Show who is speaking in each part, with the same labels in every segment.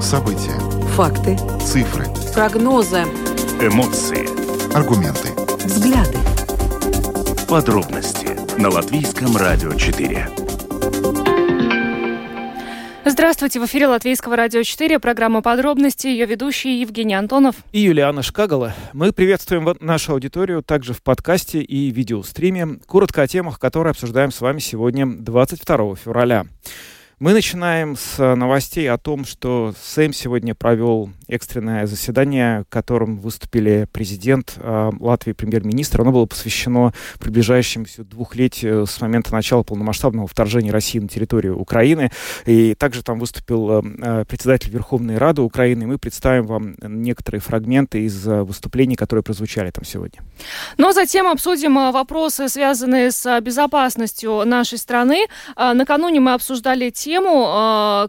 Speaker 1: События.
Speaker 2: Факты.
Speaker 1: Цифры.
Speaker 2: Прогнозы.
Speaker 3: Эмоции.
Speaker 1: Аргументы.
Speaker 2: Взгляды.
Speaker 3: Подробности на Латвийском радио 4.
Speaker 4: Здравствуйте, в эфире Латвийского радио 4, программа «Подробности», ее ведущий Евгений Антонов.
Speaker 5: И Юлиана Шкагала. Мы приветствуем нашу аудиторию также в подкасте и видеостриме. Коротко о темах, которые обсуждаем с вами сегодня, 22 февраля. Мы начинаем с новостей о том, что Сэм сегодня провел экстренное заседание, в котором выступили президент э, Латвии, премьер-министр. Оно было посвящено приближающемуся двухлетию с момента начала полномасштабного вторжения России на территорию Украины. И также там выступил э, председатель Верховной Рады Украины. Мы представим вам некоторые фрагменты из э, выступлений, которые прозвучали там сегодня.
Speaker 4: Но ну, а затем обсудим э, вопросы, связанные с безопасностью нашей страны. Э, накануне мы обсуждали те тему, э,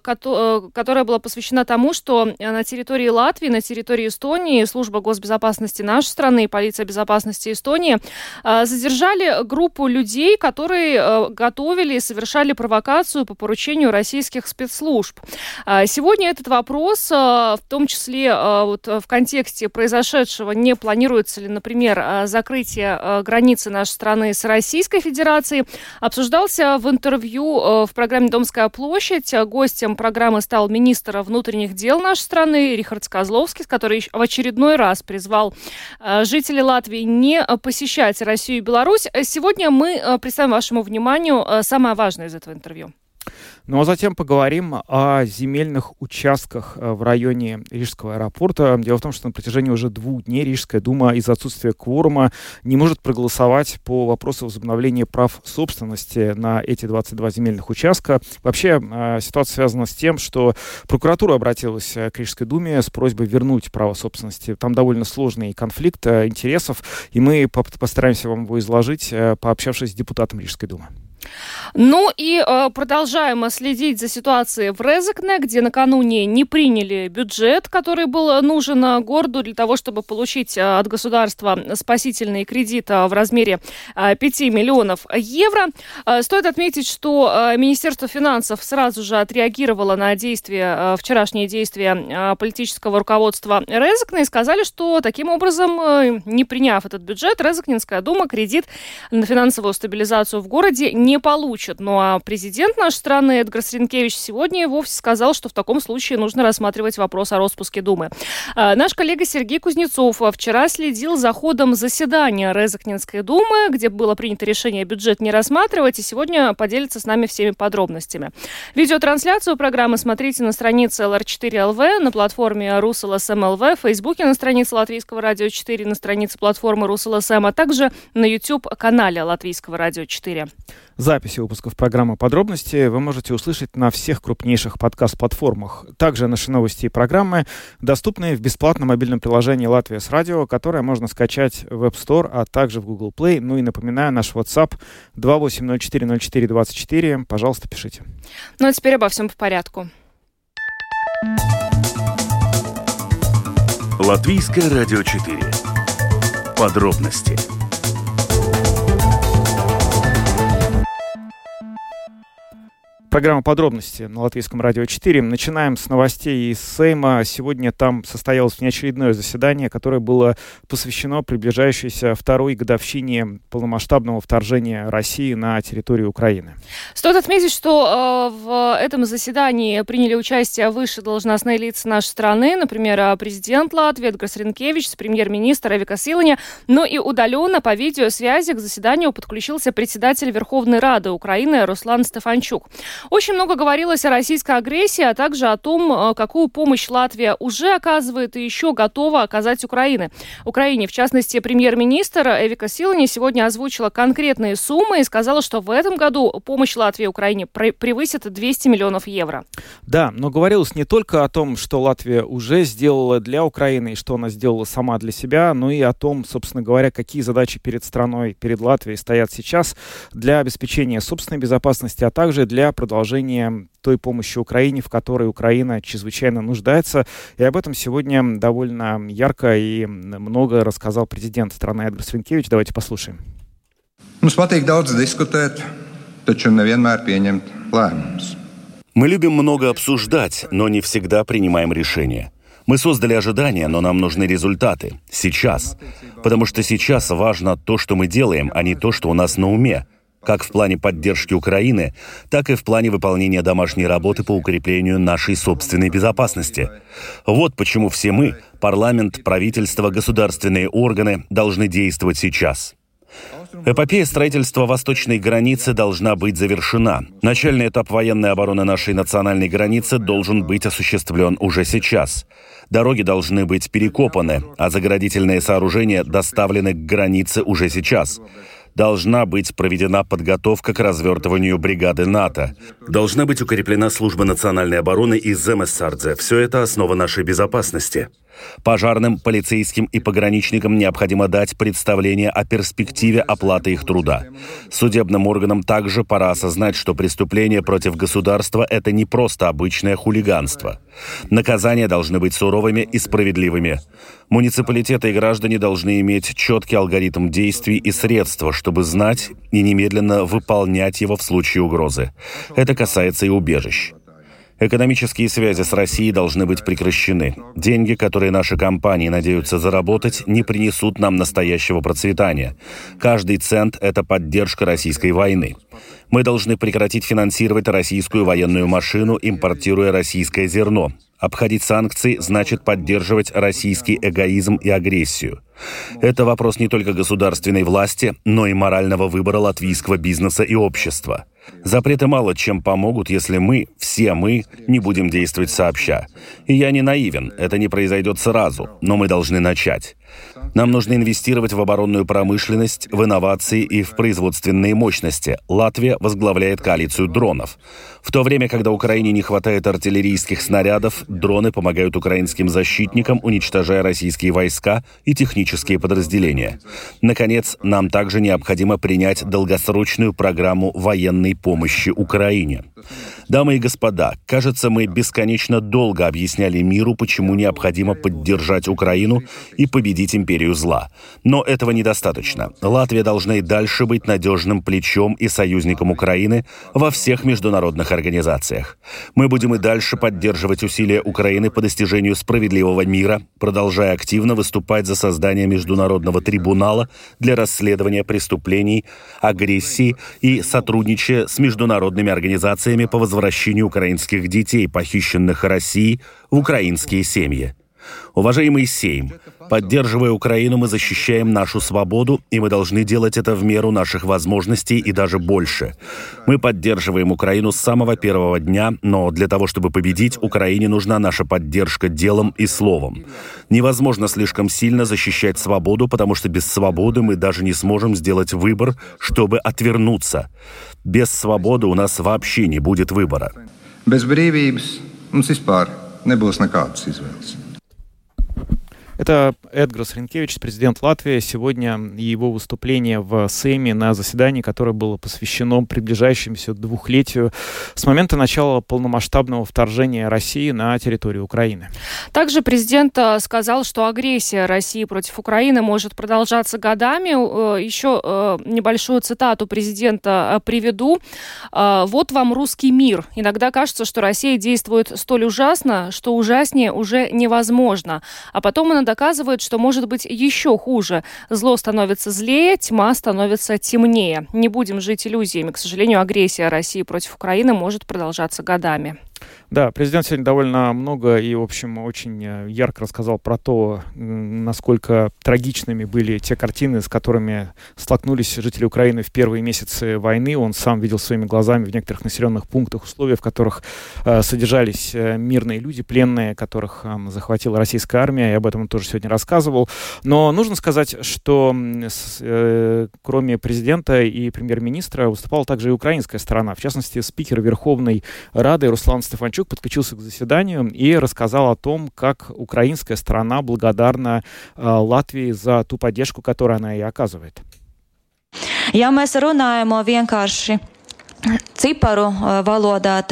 Speaker 4: которая была посвящена тому, что на территории Латвии, на территории Эстонии служба госбезопасности нашей страны и полиция безопасности Эстонии а, задержали группу людей, которые э, готовили и совершали провокацию по поручению российских спецслужб. А, сегодня этот вопрос, в том числе вот в контексте произошедшего, не планируется ли, например, закрытие границы нашей страны с Российской Федерацией, обсуждался в интервью э, в программе «Домская площадь» площадь. Гостем программы стал министр внутренних дел нашей страны Рихард Козловский, который в очередной раз призвал э, жителей Латвии не посещать Россию и Беларусь. Сегодня мы э, представим вашему вниманию э, самое важное из этого интервью.
Speaker 5: Ну а затем поговорим о земельных участках э, в районе Рижского аэропорта. Дело в том, что на протяжении уже двух дней Рижская дума из-за отсутствия кворума не может проголосовать по вопросу возобновления прав собственности на эти 22 земельных участка. Вообще э, ситуация связана с тем, что прокуратура обратилась э, к Рижской думе с просьбой вернуть право собственности. Там довольно сложный конфликт интересов, и мы постараемся вам его изложить, пообщавшись с депутатом Рижской думы.
Speaker 4: Ну и э, продолжаем следить за ситуацией в Резекне, где накануне не приняли бюджет, который был нужен городу для того, чтобы получить э, от государства спасительный кредит э, в размере э, 5 миллионов евро. Э, стоит отметить, что э, Министерство финансов сразу же отреагировало на действия, э, вчерашние действия э, политического руководства Резекне и сказали, что таким образом, э, не приняв этот бюджет, Резекнинская дума кредит на финансовую стабилизацию в городе не получит получат. Ну а президент нашей страны Эдгар Сринкевич сегодня вовсе сказал, что в таком случае нужно рассматривать вопрос о распуске Думы. А, наш коллега Сергей Кузнецов вчера следил за ходом заседания Резакнинской Думы, где было принято решение бюджет не рассматривать, и сегодня поделится с нами всеми подробностями. Видеотрансляцию программы смотрите на странице LR4LV, на платформе RusLSM.LV, в Фейсбуке на странице Латвийского радио 4, на странице платформы RusLSM, а также на YouTube-канале Латвийского радио 4.
Speaker 5: Записи выпусков программы «Подробности» вы можете услышать на всех крупнейших подкаст-платформах. Также наши новости и программы доступны в бесплатном мобильном приложении «Латвия с радио», которое можно скачать в App Store, а также в Google Play. Ну и напоминаю, наш WhatsApp 28040424. Пожалуйста, пишите.
Speaker 4: Ну а теперь обо всем по порядку.
Speaker 3: Латвийское радио 4. Подробности
Speaker 5: Программа «Подробности» на Латвийском радио 4. Начинаем с новостей из Сейма. Сегодня там состоялось внеочередное заседание, которое было посвящено приближающейся второй годовщине полномасштабного вторжения России на территорию Украины.
Speaker 4: Стоит отметить, что э, в этом заседании приняли участие выше должностные лица нашей страны, например, э, президент Латвии Эдгар Сренкевич, премьер-министр Эвика Силаня, но и удаленно по видеосвязи к заседанию подключился председатель Верховной Рады Украины Руслан Стефанчук. Очень много говорилось о российской агрессии, а также о том, э, какую помощь Латвия уже оказывает и еще готова оказать Украине. Украине, в частности, премьер-министр Эвика Силани сегодня озвучила конкретные суммы и сказала, что в этом году помощь Латвии Украине превысит 200 миллионов евро.
Speaker 5: Да, но говорилось не только о том, что Латвия уже сделала для Украины и что она сделала сама для себя, но и о том, собственно говоря, какие задачи перед страной, перед Латвией стоят сейчас для обеспечения собственной безопасности, а также для продолжения продолжение той помощи Украине, в которой Украина чрезвычайно нуждается. И об этом сегодня довольно ярко и много рассказал президент страны Эдгар Свинкевич. Давайте послушаем.
Speaker 6: Mums patīk daudz diskutēt, taču nevienmēr pieņemt lēmumus.
Speaker 3: Мы любим много обсуждать, но не всегда принимаем решения. Мы создали ожидания, но нам нужны результаты. Сейчас. Потому что сейчас важно то, что мы делаем, а не то, что у нас на уме. Как в плане поддержки Украины, так и в плане выполнения домашней работы по укреплению нашей собственной безопасности. Вот почему все мы, парламент, правительство, государственные органы, должны действовать сейчас. Эпопея строительства восточной границы должна быть завершена. Начальный этап военной обороны нашей национальной границы должен быть осуществлен уже сейчас. Дороги должны быть перекопаны, а заградительные сооружения доставлены к границе уже сейчас должна быть проведена подготовка к развертыванию бригады НАТО. Должна быть укреплена служба национальной обороны и Земессардзе. Все это основа нашей безопасности. Пожарным, полицейским и пограничникам необходимо дать представление о перспективе оплаты их труда. Судебным органам также пора осознать, что преступление против государства – это не просто обычное хулиганство. Наказания должны быть суровыми и справедливыми. Муниципалитеты и граждане должны иметь четкий алгоритм действий и средства, чтобы знать и немедленно выполнять его в случае угрозы. Это касается и убежищ. Экономические связи с Россией должны быть прекращены. Деньги, которые наши компании надеются заработать, не принесут нам настоящего процветания. Каждый цент – это поддержка российской войны. Мы должны прекратить финансировать российскую военную машину, импортируя российское зерно. Обходить санкции значит поддерживать российский эгоизм и агрессию. Это вопрос не только государственной власти, но и морального выбора латвийского бизнеса и общества. Запреты мало чем помогут, если мы, все мы, не будем действовать сообща. И я не наивен, это не произойдет сразу, но мы должны начать. Нам нужно инвестировать в оборонную промышленность, в инновации и в производственные мощности. Латвия возглавляет коалицию дронов. В то время, когда Украине не хватает артиллерийских снарядов, дроны помогают украинским защитникам, уничтожая российские войска и технические подразделения. Наконец, нам также необходимо принять долгосрочную программу военной помощи Украине. Дамы и господа, кажется, мы бесконечно долго объясняли миру, почему необходимо поддержать Украину и победить империю зла. Но этого недостаточно. Латвия должна и дальше быть надежным плечом и союзником Украины во всех международных организациях. Мы будем и дальше поддерживать усилия Украины по достижению справедливого мира, продолжая активно выступать за создание международного трибунала для расследования преступлений, агрессии и сотрудничая с международными организациями по возвращению украинских детей, похищенных Россией, в украинские семьи. Уважаемый Сейм, поддерживая Украину, мы защищаем нашу свободу, и мы должны делать это в меру наших возможностей и даже больше. Мы поддерживаем Украину с самого первого дня, но для того, чтобы победить, Украине нужна наша поддержка делом и словом. Невозможно слишком сильно защищать свободу, потому что без свободы мы даже не сможем сделать выбор, чтобы отвернуться. Без свободы у нас вообще не будет выбора. Без brīvības mums vispār
Speaker 5: nebūs nekādas. Это Эдгарс Ренкевич, президент Латвии. Сегодня его выступление в Сейме на заседании, которое было посвящено приближающемуся двухлетию с момента начала полномасштабного вторжения России на территорию Украины.
Speaker 4: Также президент э, сказал, что агрессия России против Украины может продолжаться годами. Э, Еще э, небольшую цитату президента приведу. «Вот вам русский мир. Иногда кажется, что Россия действует столь ужасно, что ужаснее уже невозможно. А потом она доказывает, что может быть еще хуже. Зло становится злее, тьма становится темнее. Не будем жить иллюзиями. К сожалению, агрессия России против Украины может продолжаться годами.
Speaker 5: Да, президент сегодня довольно много и, в общем, очень э, ярко рассказал про то, насколько трагичными были те картины, с которыми столкнулись жители Украины в первые месяцы войны. Он сам видел своими глазами в некоторых населенных пунктах условия, в которых э, содержались э, мирные люди, пленные, которых э, захватила российская армия, и об этом тоже сегодня рассказывал. Но нужно сказать, что э, кроме президента и премьер-министра выступала также и украинская сторона, в частности, спикер Верховной Рады Руслан Стефанчук подключился к заседанию и рассказал о том, как украинская сторона благодарна э, Латвии за ту поддержку, которую она ей оказывает.
Speaker 6: Ja mēs runājam vienkārši цифру валода.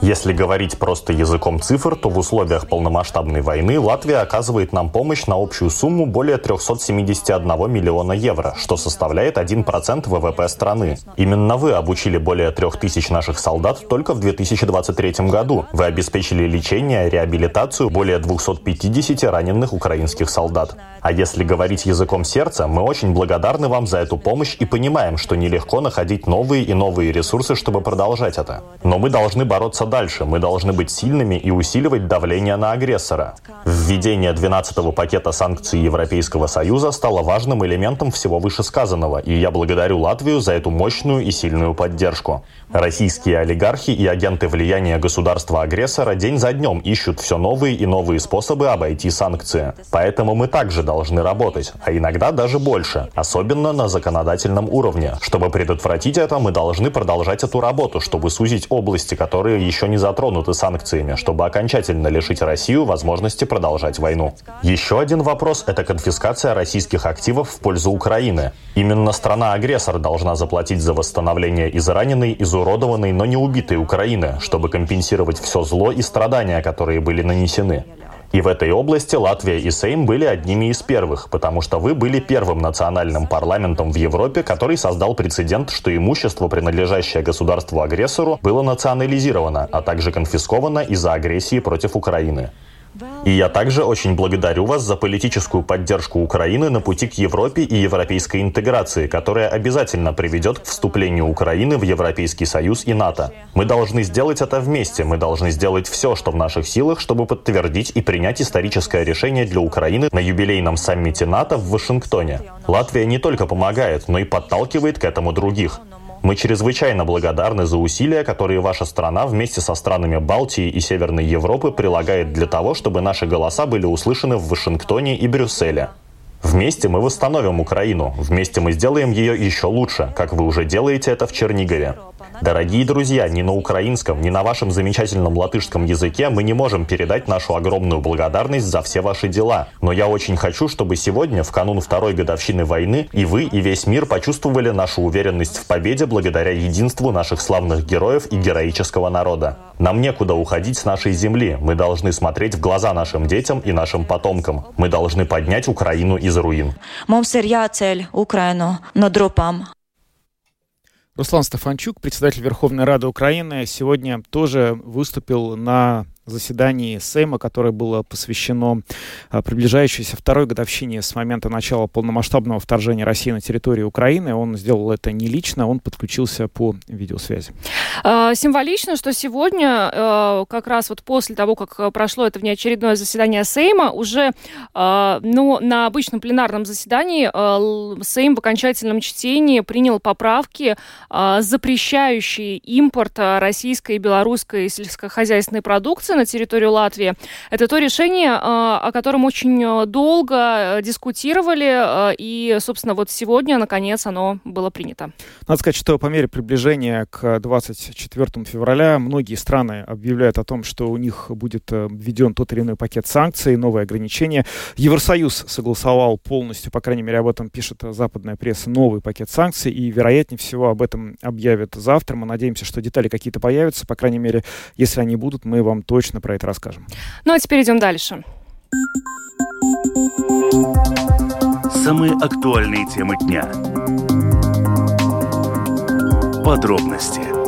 Speaker 7: Если говорить просто языком цифр, то в условиях полномасштабной войны Латвия оказывает нам помощь на общую сумму более 371 миллиона евро, что составляет 1% ВВП страны. Именно вы обучили более 3000 наших солдат только в 2023 году. Вы обеспечили лечение, реабилитацию более 250 раненых украинских солдат. А если говорить языком сердца, мы очень благодарны вам за эту помощь и понимаем, что нелегко находить новые и новые ресурсы, чтобы продолжать это. Но мы должны бороться дальше, мы должны быть сильными и усиливать давление на агрессора. Введение 12-го пакета санкций Европейского Союза стало важным элементом всего вышесказанного, и я благодарю Латвию за эту мощную и сильную поддержку. Российские олигархи и агенты влияния государства-агрессора день за днем ищут все новые и новые способы обойти санкции. Поэтому мы также должны работать, а иногда даже больше, особенно на законодательном уровне. Чтобы предотвратить это, мы должны продолжать эту работу, чтобы сузить области, которые еще не затронуты санкциями, чтобы окончательно лишить Россию возможности продолжать войну. Еще один вопрос – это конфискация российских активов в пользу Украины. Именно страна-агрессор должна заплатить за восстановление израненной, изуродованной, но не убитой Украины, чтобы компенсировать все зло и страдания, которые были нанесены. И в этой области Латвия и Сейм были одними из первых, потому что вы были первым национальным парламентом в Европе, который создал прецедент, что имущество, принадлежащее государству-агрессору, было национализировано, а также конфисковано из-за агрессии против Украины. И я также очень благодарю вас за политическую поддержку Украины на пути к Европе и европейской интеграции, которая обязательно приведет к вступлению Украины в Европейский Союз и НАТО. Мы должны сделать это вместе, мы должны сделать все, что в наших силах, чтобы подтвердить и принять историческое решение для Украины на юбилейном саммите НАТО в Вашингтоне. Латвия не только помогает, но и подталкивает к этому других. Мы чрезвычайно благодарны за усилия, которые ваша страна вместе со странами Балтии и Северной Европы прилагает для того, чтобы наши голоса были услышаны в Вашингтоне и Брюсселе. Вместе мы восстановим Украину, вместе мы сделаем ее еще лучше, как вы уже делаете это в Чернигове. Дорогие друзья, ни на украинском, ни на вашем замечательном латышском языке мы не можем передать нашу огромную благодарность за все ваши дела. Но я очень хочу, чтобы сегодня, в канун второй годовщины войны, и вы, и весь мир почувствовали нашу уверенность в победе благодаря единству наших славных героев и героического народа. Нам некуда уходить с нашей земли. Мы должны смотреть в глаза нашим детям и нашим потомкам. Мы должны поднять Украину из руин.
Speaker 6: Mums ir jāceļ Ukrainu no drupām.
Speaker 5: Руслан Стефанчук, председатель Верховной Рады Украины, сегодня тоже выступил на заседании Сейма, которое было посвящено а, приближающейся второй годовщине с момента начала полномасштабного вторжения России на территорию Украины. Он сделал это не лично, он подключился по видеосвязи.
Speaker 4: А, символично, что сегодня, а, как раз вот после того, как прошло это внеочередное заседание Сейма, уже ну, на обычном пленарном заседании Сейм в окончательном чтении принял поправки, запрещающие импорт российской и белорусской сельскохозяйственной продукции на территорию Латвии. Это то решение, а, о котором очень э, долго э, дискутировали, э, и, собственно, вот сегодня, наконец, оно было принято.
Speaker 5: Надо сказать, что по мере приближения к 24 февраля многие страны объявляют о том, что у них будет введен тот или иной пакет санкций, новые ограничения. Евросоюз согласовал полностью, по крайней мере, об этом пишет западная пресса, новый пакет санкций, и, вероятнее всего, об этом объявят завтра. Мы надеемся, что детали какие-то появятся, по крайней мере, если они будут, мы вам точно точно про это расскажем.
Speaker 4: Ну а теперь идем дальше.
Speaker 3: Самые актуальные темы дня. Подробности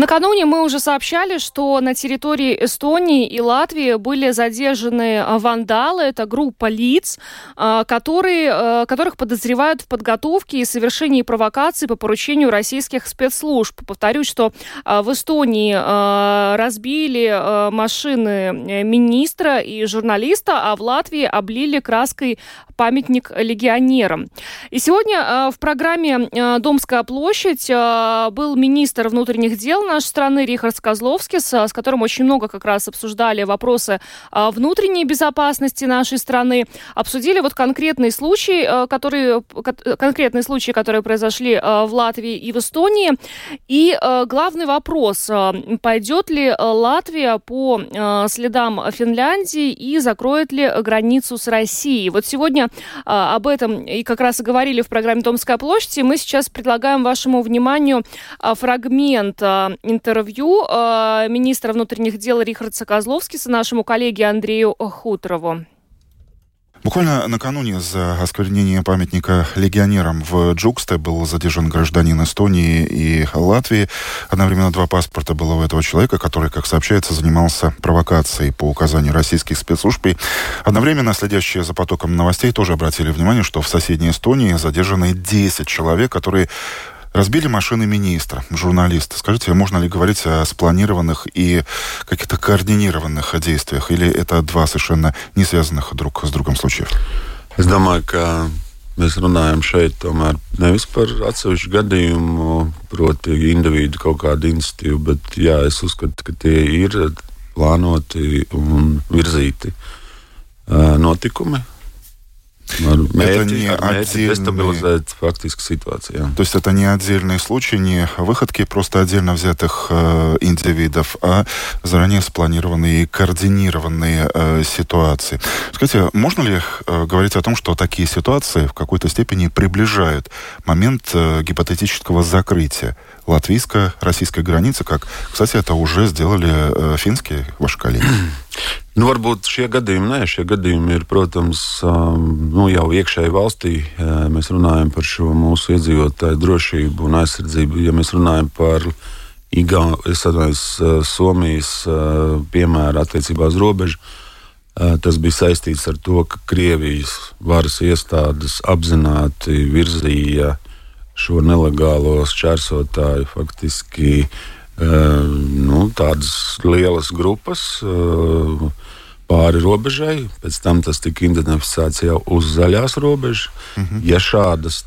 Speaker 4: Накануне мы уже сообщали, что на территории Эстонии и Латвии были задержаны а, вандалы. Это группа лиц, а, которые, а, которых подозревают в подготовке и совершении провокаций по поручению российских спецслужб. Повторюсь, что в Эстонии разбили машины министра и журналиста, а в Латвии облили краской памятник легионерам. И сегодня в программе «Домская площадь» был министр внутренних дел нашей страны Рихард Козловский, с, с которым очень много как раз обсуждали вопросы а, внутренней безопасности нашей страны. Обсудили вот конкретные случаи, а, которые, конкретные случаи, которые произошли а, в Латвии и в Эстонии. И главный вопрос, пойдет ли Латвия по следам Финляндии и закроет ли границу с Россией? Вот сегодня об этом и как раз и говорили в программе «Томская площадь». И мы сейчас предлагаем вашему вниманию фрагмент интервью а, министра внутренних дел Рихардса Козловскиса нашему коллеге Андрею Хуторову.
Speaker 1: Буквально накануне за осквернение памятника легионерам в Джуксте был задержан гражданин Эстонии и Латвии. Одновременно два паспорта было у этого человека, который, как сообщается, занимался провокацией по указанию российских спецслужб. И одновременно следящие за потоком новостей тоже обратили внимание, что в соседней Эстонии задержаны 10 человек, которые Разбили машины министра, журналист. Скажите, можно ли говорить о спланированных и каких-то координированных действиях? Или это два совершенно не связанных друг с другом случаев?
Speaker 8: Es domāju, ka mēs runājam šeit tomēr nevis par atsevišķu gadījumu, proti, individu kaut kādu iniciatīvu, bet jā, es uzskatu, ka tie ir plānoti
Speaker 1: это не отдельные...
Speaker 8: фактически ситуацию.
Speaker 1: То есть это не отдельные случаи, не выходки просто отдельно взятых э, индивидов, а заранее спланированные и координированные э, ситуации. Скажите, можно ли э, говорить о том, что такие ситуации в какой-то степени приближают момент э, гипотетического закрытия латвийско-российской границы, как, кстати, это уже сделали э, финские ваши коллеги?
Speaker 8: Nu, varbūt šie gadījumi, nē, šie gadījumi ir, protams, nu, jau iekšēji valstī. Mēs runājam par šo mūsu iedzīvotāju drošību un aizsardzību. Ja mēs runājam par Igaunijas, Somijas piemēru attiecībā uz robežu, tas bija saistīts ar to, ka Krievijas varas iestādes apzināti virzīja šo nelegālo šķērsotāju faktiski nu, tādas lielas grupas pāri robežai. Pēc tam tas tika identificēts jau uz zaļās robežas. Mm -hmm. Ja šādas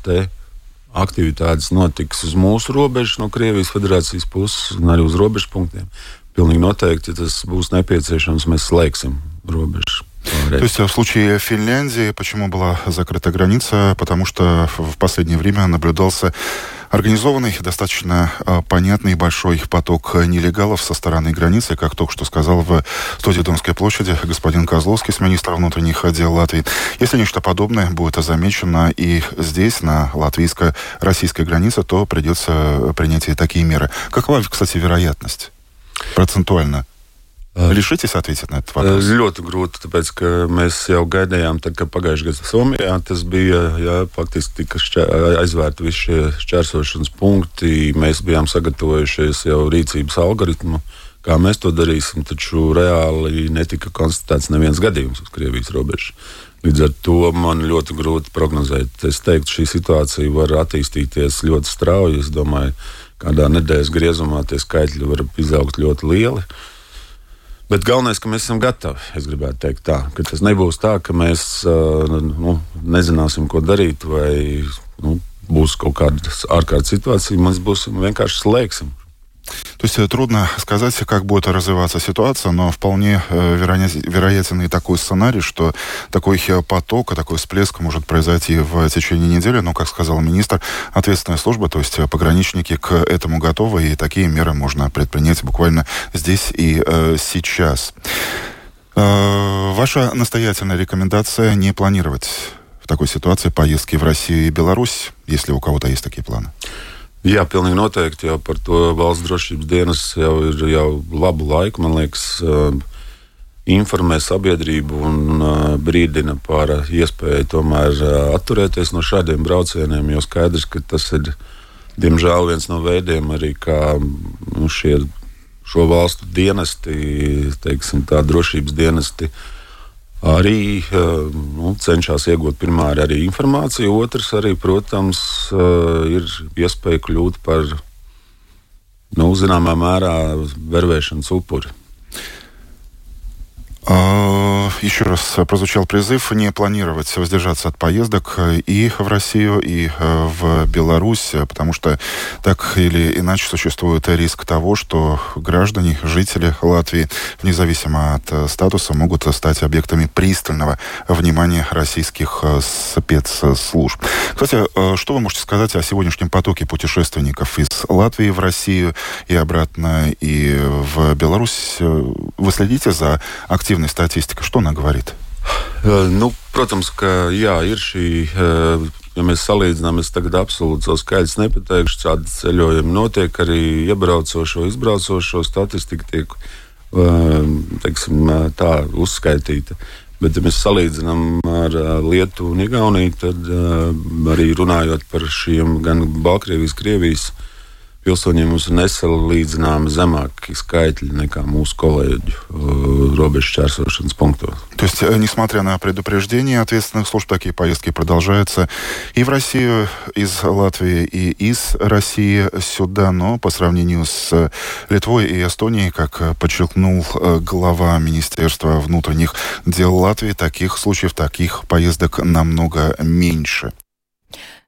Speaker 8: aktivitātes notiks uz mūsu robežas, no Krievijas federācijas puses, un arī uz robežu punktiem, pilnīgi noteikti, ja tas būs nepieciešams, mēs slēgsim robežu.
Speaker 1: То есть в случае Финляндии почему была закрыта граница? Потому что в последнее время наблюдался организованный, достаточно э, понятный большой поток нелегалов со стороны границы, как только что сказал в студии Донской площади господин Козловский с министра внутренних дел Латвии. Если нечто подобное будет замечено и здесь, на латвийско-российской границе, то придется принять и такие меры. Какова, кстати, вероятность процентуально? Лишитесь ответить на этот вопрос?
Speaker 8: Ļoti grūti, tāpēc, ka mēs jau gaidījām, tad, kad pagājušajā gadā Somijā tas bija, jā, faktiski tika aizvērti visi šie šķērsošanas punkti. Mēs bijām sagatavojušies jau rīcības algoritmu, kā mēs to darīsim, taču reāli netika konstatēts neviens gadījums uz Krievijas robežas. Līdz ar to man ļoti grūti prognozēt. Es teiktu, šī situācija var attīstīties ļoti strauji. Es domāju, kādā nedēļas griezumā tie skaitļi var izaugt ļoti lieli. Uh, Bet galvenais, ka mēs esam gatavi. Es gribētu teikt, tā, ka tas nebūs tā, ka mēs nu, nezināsim, ko darīt, vai nu, būs kaut kāda ārkārtas situācija. Mēs būsim vienkārši slēgsim
Speaker 1: То есть э, трудно сказать, как будет развиваться ситуация, но вполне э, вероятен и такой сценарий, что такой э, поток, такой всплеск может произойти в течение недели. Но, как сказал министр, ответственная служба, то есть пограничники к этому готовы, и такие меры можно предпринять буквально здесь и э, сейчас. Э, ваша настоятельная рекомендация не планировать в такой ситуации поездки в Россию и Беларусь, если у кого-то есть такие планы?
Speaker 8: Jā, pilnīgi noteikti. Jau par to valsts drošības dienas jau ir jau labu laiku, man liekas, informē sabiedrību un brīdina par iespēju tomēr atturēties no šādiem braucieniem. Jo skaidrs, ka tas ir diemžēl viens no veidiem, arī kā nu, šie, šo valstu dienesti, teiksim, tā drošības dienesti. Uh, arī eh, nu, cenšas iegūt pirmā arī informāciju, otrs arī, protams, eh, ir iespēja kļūt par nu, zināmā mērā vervēšanas upuri.
Speaker 1: А, еще раз прозвучал призыв не планировать воздержаться от поездок и в Россию, и э, в Беларусь, потому что так или иначе существует риск того, что граждане, жители Латвии, независимо от э, статуса, могут стать объектами пристального внимания российских э, спецслужб. Кстати, что вы можете сказать о сегодняшнем потоке путешественников из Латвии в Россию и обратно, и в Беларусь? Вы следите за активностью активной статистика, что она говорит?
Speaker 8: Nu, protams, ka jā, ir šī ja mēs salīdzinām, es tagad absolūti savu skaidrs nepateikšu, kādi ceļojumi notiek, arī iebraucošo, izbraucošo statistika tiek teiksim, tā uzskaitīta. Bet, ja mēs salīdzinām ar Lietuvu un Igauniju, tad arī runājot par šiem gan Baltkrievijas, Krievijas pilsoņiem mums ir nesalīdzināmi zemāki skaitļi nekā mūsu коллеги robežu šķērsošanas пунктов.
Speaker 1: То есть, несмотря на предупреждения ответственных служб, такие поездки продолжаются и в Россию из Латвии, и из России сюда, но по сравнению с Литвой и Эстонией, как подчеркнул глава Министерства внутренних дел Латвии, таких случаев, таких поездок намного меньше.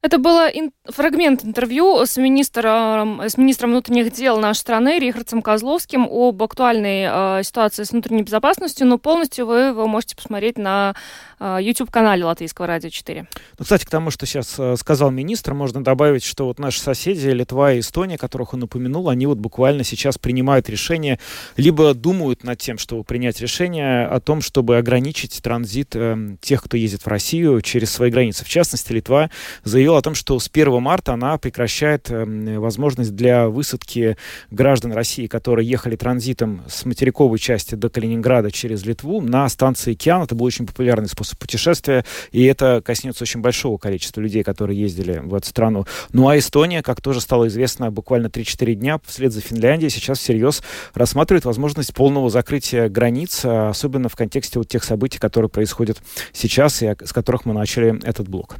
Speaker 4: Это был ин- фрагмент интервью с министром, с министром внутренних дел нашей страны Рихардсом Козловским об актуальной э, ситуации с внутренней безопасностью, но полностью вы его можете посмотреть на э, YouTube-канале Латвийского радио 4.
Speaker 5: Ну, кстати, к тому, что сейчас э, сказал министр, можно добавить, что вот наши соседи, Литва и Эстония, которых он упомянул, они вот буквально сейчас принимают решение, либо думают над тем, чтобы принять решение о том, чтобы ограничить транзит э, тех, кто ездит в Россию через свои границы. В частности, Литва заявила о том, что с 1 марта она прекращает эм, возможность для высадки граждан России, которые ехали транзитом с материковой части до Калининграда через Литву на станции Океан. Это был очень популярный способ путешествия, и это коснется очень большого количества людей, которые ездили в эту страну. Ну а Эстония, как тоже стало известно буквально 3-4 дня вслед за Финляндией, сейчас всерьез рассматривает возможность полного закрытия границ, особенно в контексте вот тех событий, которые происходят сейчас и с которых мы начали этот блок.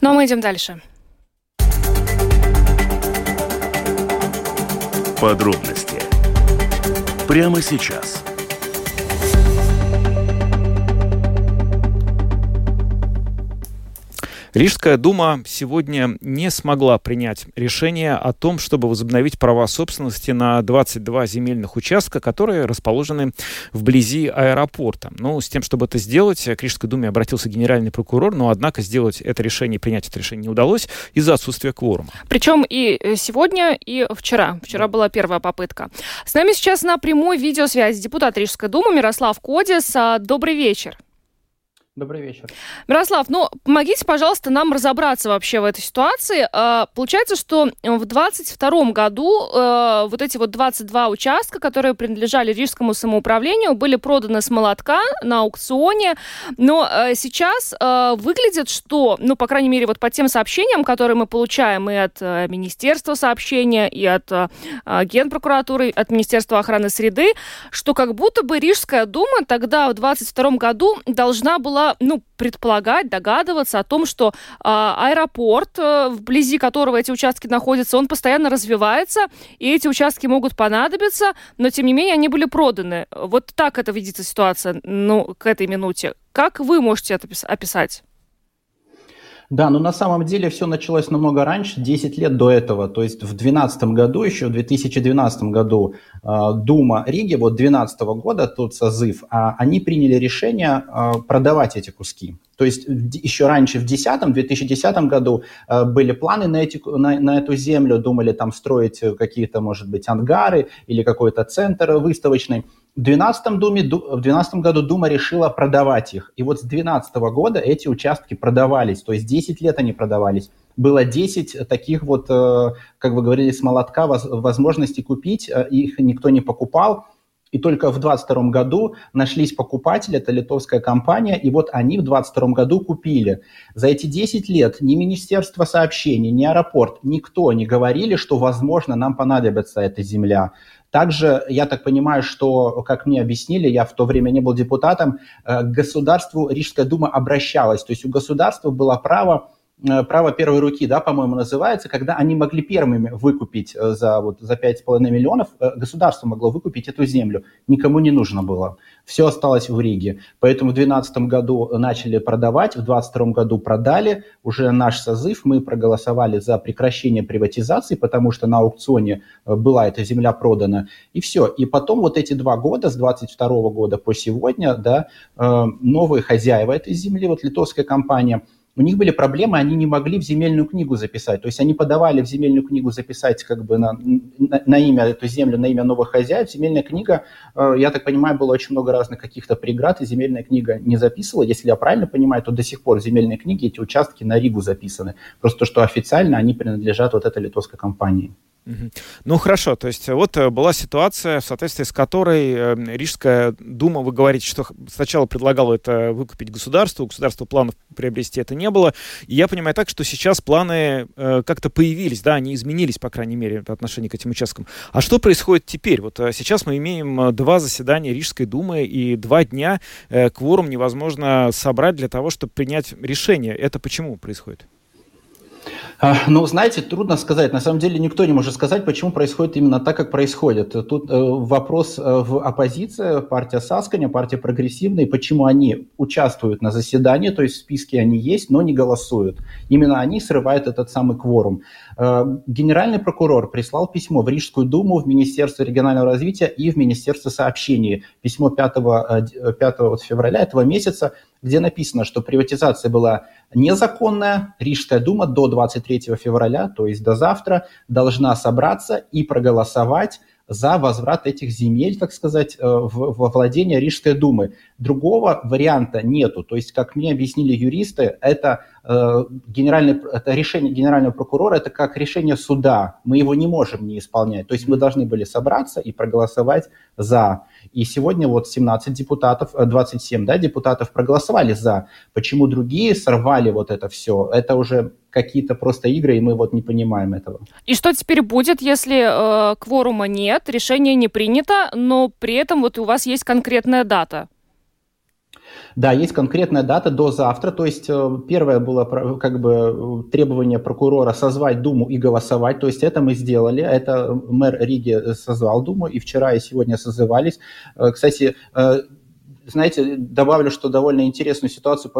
Speaker 4: Ну а мы идем дальше.
Speaker 3: Подробности прямо сейчас.
Speaker 5: Рижская дума сегодня не смогла принять решение о том, чтобы возобновить права собственности на 22 земельных участка, которые расположены вблизи аэропорта. Ну, с тем, чтобы это сделать, к Рижской думе обратился генеральный прокурор, но, однако, сделать это решение, принять это решение не удалось из-за отсутствия кворума.
Speaker 4: Причем и э, сегодня, и вчера. Вчера была первая попытка. С нами сейчас на прямой видеосвязи депутат Рижской думы Мирослав Кодис. А, добрый вечер.
Speaker 9: Добрый вечер.
Speaker 4: Мирослав, ну, помогите, пожалуйста, нам разобраться вообще в этой ситуации. А, получается, что в 2022 году э, вот эти вот 22 участка, которые принадлежали Рижскому самоуправлению, были проданы с молотка на аукционе, но э, сейчас э, выглядит, что, ну, по крайней мере, вот по тем сообщениям, которые мы получаем и от Министерства сообщения, и от Генпрокуратуры, от Министерства охраны среды, что как будто бы Рижская дума тогда в 2022 году должна была ну, предполагать, догадываться о том, что э, аэропорт, э, вблизи которого эти участки находятся, он постоянно развивается, и эти участки могут понадобиться, но тем не менее они были проданы. Вот так это видится ситуация, ну, к этой минуте. Как вы можете это описать?
Speaker 9: Да, но на самом деле все началось намного раньше, 10 лет до этого. То есть в 2012 году, еще в 2012 году э, Дума Риги, вот 2012 года тот созыв, э, они приняли решение э, продавать эти куски. То есть еще раньше, в 2010, 2010 году были планы на, эти, на, на эту землю, думали там строить какие-то, может быть, ангары или какой-то центр выставочный. В 2012, Думе, в 2012 году Дума решила продавать их. И вот с 2012 года эти участки продавались, то есть 10 лет они продавались. Было 10 таких вот, э, как вы говорили, с молотка возможностей купить, э, их никто не покупал. И только в 2022 году нашлись покупатели, это литовская компания, и вот они в 2022 году купили. За эти 10 лет ни Министерство сообщений, ни аэропорт, никто не говорили, что, возможно, нам понадобится эта земля. Также, я так понимаю, что, как мне объяснили, я в то время не был депутатом, э, к государству Рижская дума обращалась. То есть у государства было право право первой руки, да, по-моему, называется, когда они могли первыми выкупить э, за, вот, за 5,5 миллионов, э, государство могло выкупить эту землю, никому не нужно было. Все осталось в Риге. Поэтому в 2012 году начали продавать, в 2022 году продали, уже наш созыв, мы проголосовали за прекращение приватизации, потому что на аукционе была эта земля продана, и все. И потом вот эти два года, с 22 года по сегодня, да, новые хозяева этой земли, вот литовская компания – у них были проблемы, они не могли в земельную книгу записать. То есть они подавали в земельную книгу записать как бы на, на, на имя эту землю, на имя новых хозяев. Земельная книга, э, я так понимаю, было очень много разных каких-то преград, и земельная книга не записывала. Если я правильно понимаю, то до сих пор в земельной книге эти участки на Ригу записаны. Просто что официально они принадлежат вот этой литовской компании.
Speaker 5: Ну хорошо, то есть вот э, была ситуация, в соответствии с которой э, Рижская дума, вы говорите, что сначала предлагала это выкупить государству, у государства планов приобрести это не было. И я понимаю так, что сейчас планы э, как-то появились, да, они изменились, по крайней мере, по отношению к этим участкам. А что происходит теперь? Вот сейчас мы имеем два заседания Рижской думы и два дня кворум невозможно собрать для того, чтобы принять решение. Это почему происходит?
Speaker 9: А, ну, знаете, трудно сказать. На самом деле никто не может сказать, почему происходит именно так, как происходит. Тут э, вопрос э, в оппозиции, партия Сасканя, партия прогрессивная, почему они участвуют на заседании, то есть в списке они есть, но не голосуют. Именно они срывают этот самый кворум. Э, генеральный прокурор прислал письмо в Рижскую думу, в Министерство регионального развития и в Министерство сообщений. Письмо 5, 5 февраля этого месяца, где написано, что приватизация была незаконная. Рижская дума до 23 февраля, то есть до завтра, должна собраться и проголосовать за возврат этих земель, так сказать, э, во владение Рижской думы. Другого варианта нету. То есть, как мне объяснили юристы, это, э, генеральный, это решение генерального прокурора, это как решение суда. Мы его не можем не исполнять. То есть мы должны были собраться и проголосовать за. И сегодня вот 17 депутатов, 27 э, да, депутатов проголосовали за. Почему другие сорвали вот это все? Это уже какие-то просто игры, и мы вот не понимаем этого.
Speaker 4: И что теперь будет, если э, кворума нет, решение не принято, но при этом вот у вас есть конкретная дата?
Speaker 9: Да, есть конкретная дата до завтра. То есть э, первое было как бы требование прокурора созвать Думу и голосовать. То есть это мы сделали. Это мэр Риги созвал Думу и вчера и сегодня созывались. Э, кстати, э, знаете, добавлю, что довольно интересную ситуацию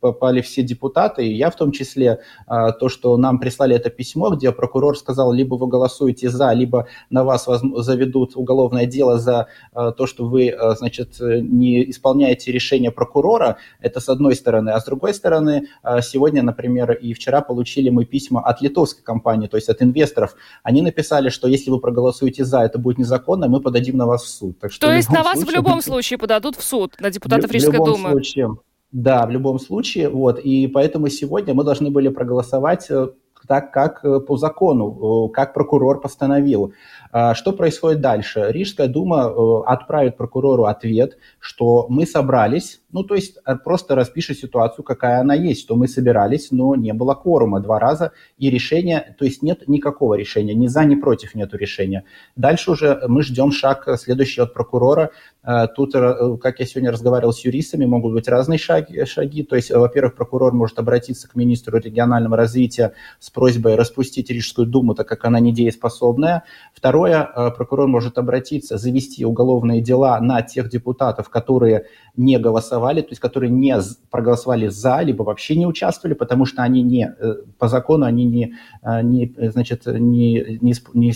Speaker 9: попали все депутаты, и я в том числе, а, то, что нам прислали это письмо, где прокурор сказал, либо вы голосуете за, либо на вас заведут уголовное дело за а, то, что вы, а, значит, не исполняете решение прокурора, это с одной стороны, а с другой стороны, сегодня, например, и вчера получили мы письма от литовской компании, то есть от инвесторов, они написали, что если вы проголосуете за, это будет незаконно, мы подадим на вас в суд.
Speaker 4: Так что то есть на вас случае... в любом случае подадут в суд? На депутатов Рижской
Speaker 9: в
Speaker 4: думы.
Speaker 9: Случае, да, в любом случае. Вот, и поэтому сегодня мы должны были проголосовать э, так, как э, по закону, э, как прокурор постановил. А, что происходит дальше? Рижская дума отправит прокурору ответ, что мы собрались, ну, то есть просто распишет ситуацию, какая она есть, что мы собирались, но не было кворума два раза, и решения, то есть нет никакого решения, ни за, ни против нету решения. Дальше уже мы ждем шаг следующий от прокурора, Э, тут, э, как я сегодня разговаривал с юристами, могут быть разные шаги. шаги. То есть, во-первых, прокурор может обратиться к министру регионального развития с просьбой распустить Рижскую думу, так как она недееспособная. Второе, э, прокурор может обратиться, завести уголовные дела на тех депутатов, которые не голосовали, то есть которые не проголосовали за, либо вообще не участвовали, потому что они не, по закону, они не, не значит, не, не, не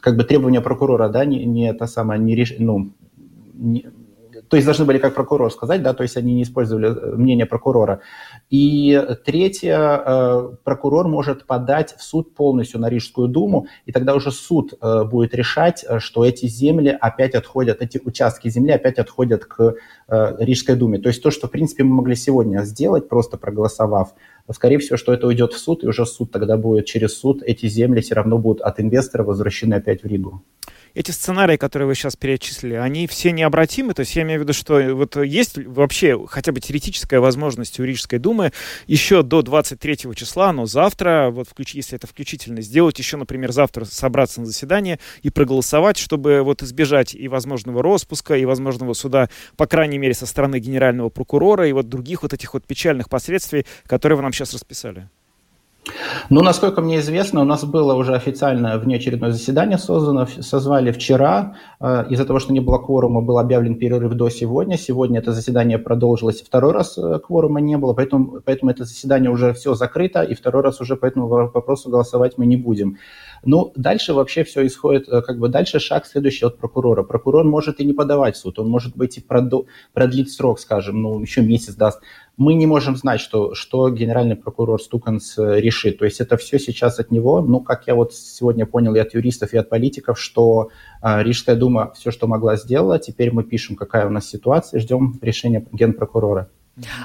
Speaker 9: как бы требования прокурора, да, не, не это самое, не, реш... ну, не, то есть должны были как прокурор сказать, да, то есть они не использовали э, мнение прокурора. И третье, э, прокурор может подать в суд полностью на Рижскую думу, и тогда уже суд э, будет решать, что эти земли опять отходят, эти участки земли опять отходят к Рижской думе. То есть то, что, в принципе, мы могли сегодня сделать, просто проголосовав, скорее всего, что это уйдет в суд, и уже суд тогда будет через суд, эти земли все равно будут от инвестора возвращены опять в Ригу
Speaker 5: эти сценарии, которые вы сейчас перечислили, они все необратимы? То есть я имею в виду, что вот есть вообще хотя бы теоретическая возможность у Рижской думы еще до 23 числа, но завтра, вот включ, если это включительно, сделать еще, например, завтра собраться на заседание и проголосовать, чтобы вот избежать и возможного распуска, и возможного суда, по крайней мере, со стороны генерального прокурора, и вот других вот этих вот печальных последствий, которые вы нам сейчас расписали.
Speaker 9: Ну, насколько мне известно, у нас было уже официальное внеочередное заседание создано, созвали вчера. Э, из-за того, что не было кворума, был объявлен перерыв до сегодня. Сегодня это заседание продолжилось, второй раз э, кворума не было, поэтому, поэтому это заседание уже все закрыто, и второй раз уже по этому вопросу голосовать мы не будем. Ну, дальше вообще все исходит, э, как бы дальше шаг следующий от прокурора. Прокурор может и не подавать в суд, он может быть и продлить срок, скажем, ну, еще месяц даст мы не можем знать, что, что генеральный прокурор Стуканс э, решит. То есть это все сейчас от него. Ну, как я вот сегодня понял и от юристов, и от политиков, что э, Рижская дума все, что могла, сделала. Теперь мы пишем, какая у нас ситуация, ждем решения генпрокурора.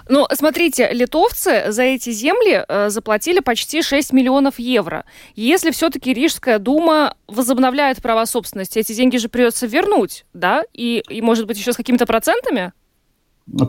Speaker 4: Ну, смотрите, литовцы за эти земли э, заплатили почти 6 миллионов евро. Если все-таки Рижская дума возобновляет права собственности, эти деньги же придется вернуть, да? И, и может быть, еще с какими-то процентами?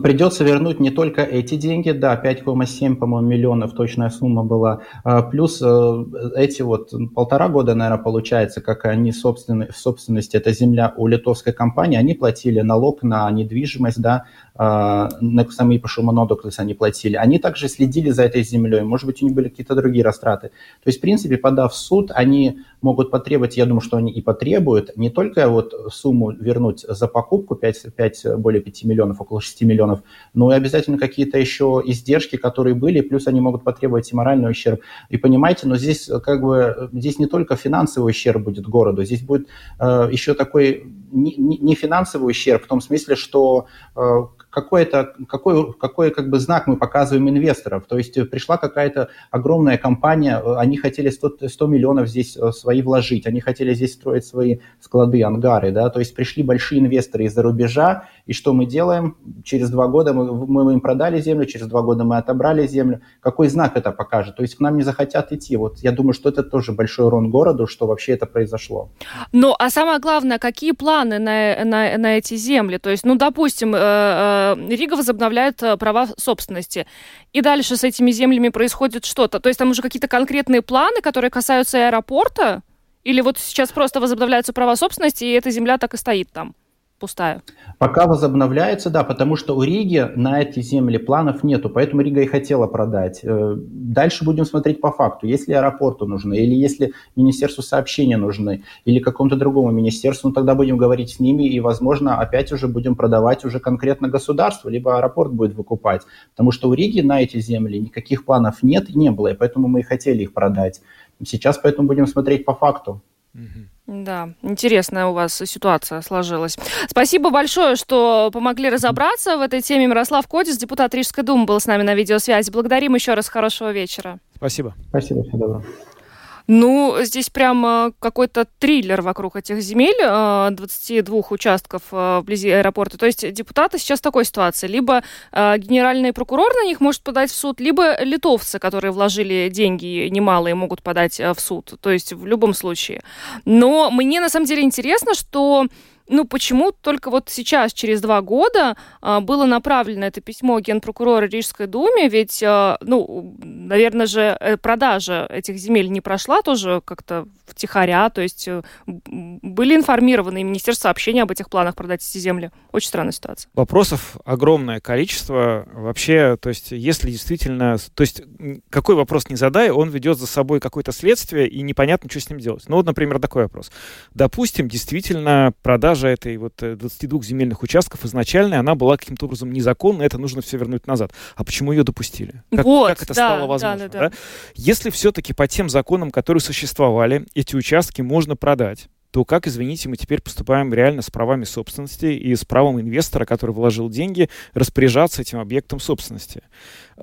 Speaker 9: Придется вернуть не только эти деньги, да, 5,7, по-моему, миллионов точная сумма была, а, плюс э, эти вот полтора года, наверное, получается, как они собственны, в собственности, эта земля у литовской компании, они платили налог на недвижимость, да, на самі пошумонодоклис они платили. Они также следили за этой землей, может быть, у них были какие-то другие растраты. То есть, в принципе, подав в суд, они могут потребовать, я думаю, что они и потребуют, не только вот сумму вернуть за покупку 5, 5, более 5 миллионов, около 6 миллионов, но и обязательно какие-то еще издержки, которые были, плюс они могут потребовать и моральный ущерб. И понимаете, но здесь как бы, здесь не только финансовый ущерб будет городу, здесь будет э, еще такой не, не финансовый ущерб в том смысле, что э, какой-то, какой, какой как бы знак мы показываем инвесторов. То есть пришла какая-то огромная компания, они хотели 100, 100 миллионов здесь э, свои вложить, они хотели здесь строить свои склады, ангары, да, то есть пришли большие инвесторы из-за рубежа, и что мы делаем? Через два года мы, мы им продали землю, через два года мы отобрали землю. Какой знак это покажет? То есть к нам не захотят идти. Вот я думаю, что это тоже большой урон городу, что вообще это произошло.
Speaker 4: Ну, а самое главное, какие планы на, на, на эти земли? То есть, ну, допустим, э, э, Э, Рига возобновляет э, права собственности. И дальше с этими землями происходит что-то. То есть там уже какие-то конкретные планы, которые касаются аэропорта? Или вот сейчас просто возобновляются права собственности, и эта земля так и стоит там? Пустая?
Speaker 9: Пока возобновляется, да, потому что у Риги на эти земли планов нету, поэтому Рига и хотела продать. Э, дальше будем смотреть по факту, если аэропорту нужны, или если Министерству сообщения нужны, или какому-то другому министерству, ну, тогда будем говорить с ними, и, возможно, опять уже будем продавать уже конкретно государству, либо аэропорт будет выкупать, потому что у Риги на эти земли никаких планов нет и не было, и поэтому мы и хотели их продать. Сейчас поэтому будем смотреть по факту.
Speaker 4: Да, интересная у вас ситуация сложилась. Спасибо большое, что помогли разобраться в этой теме. Мирослав Кодис, депутат Рижской думы, был с нами на видеосвязи. Благодарим еще раз. Хорошего вечера.
Speaker 5: Спасибо.
Speaker 9: Спасибо, всего доброго.
Speaker 4: Ну, здесь прям какой-то триллер вокруг этих земель, 22 э, участков э, вблизи аэропорта. То есть депутаты сейчас в такой ситуации. Либо э, генеральный прокурор на них может подать в суд, либо литовцы, которые вложили деньги немалые, могут подать в суд. То есть в любом случае. Но мне на самом деле интересно, что ну, почему только вот сейчас, через два года, а, было направлено это письмо генпрокурора Рижской думе, ведь, а, ну, наверное же, э, продажа этих земель не прошла тоже как-то втихаря, то есть э, были информированы и Министерство сообщения об этих планах продать эти земли. Очень странная ситуация.
Speaker 5: Вопросов огромное количество. Вообще, то есть, если действительно... То есть, какой вопрос не задай, он ведет за собой какое-то следствие, и непонятно, что с ним делать. Ну, вот, например, такой вопрос. Допустим, действительно, продажа этой вот 22 э, земельных участков изначально, она была каким-то образом незаконна, это нужно все вернуть назад. А почему ее допустили? Как,
Speaker 4: вот,
Speaker 5: как это
Speaker 4: да,
Speaker 5: стало возможно? Да, да, да. Да? Если все-таки по тем законам, которые существовали, эти участки можно продать, то как, извините, мы теперь поступаем реально с правами собственности и с правом инвестора, который вложил деньги, распоряжаться этим объектом собственности?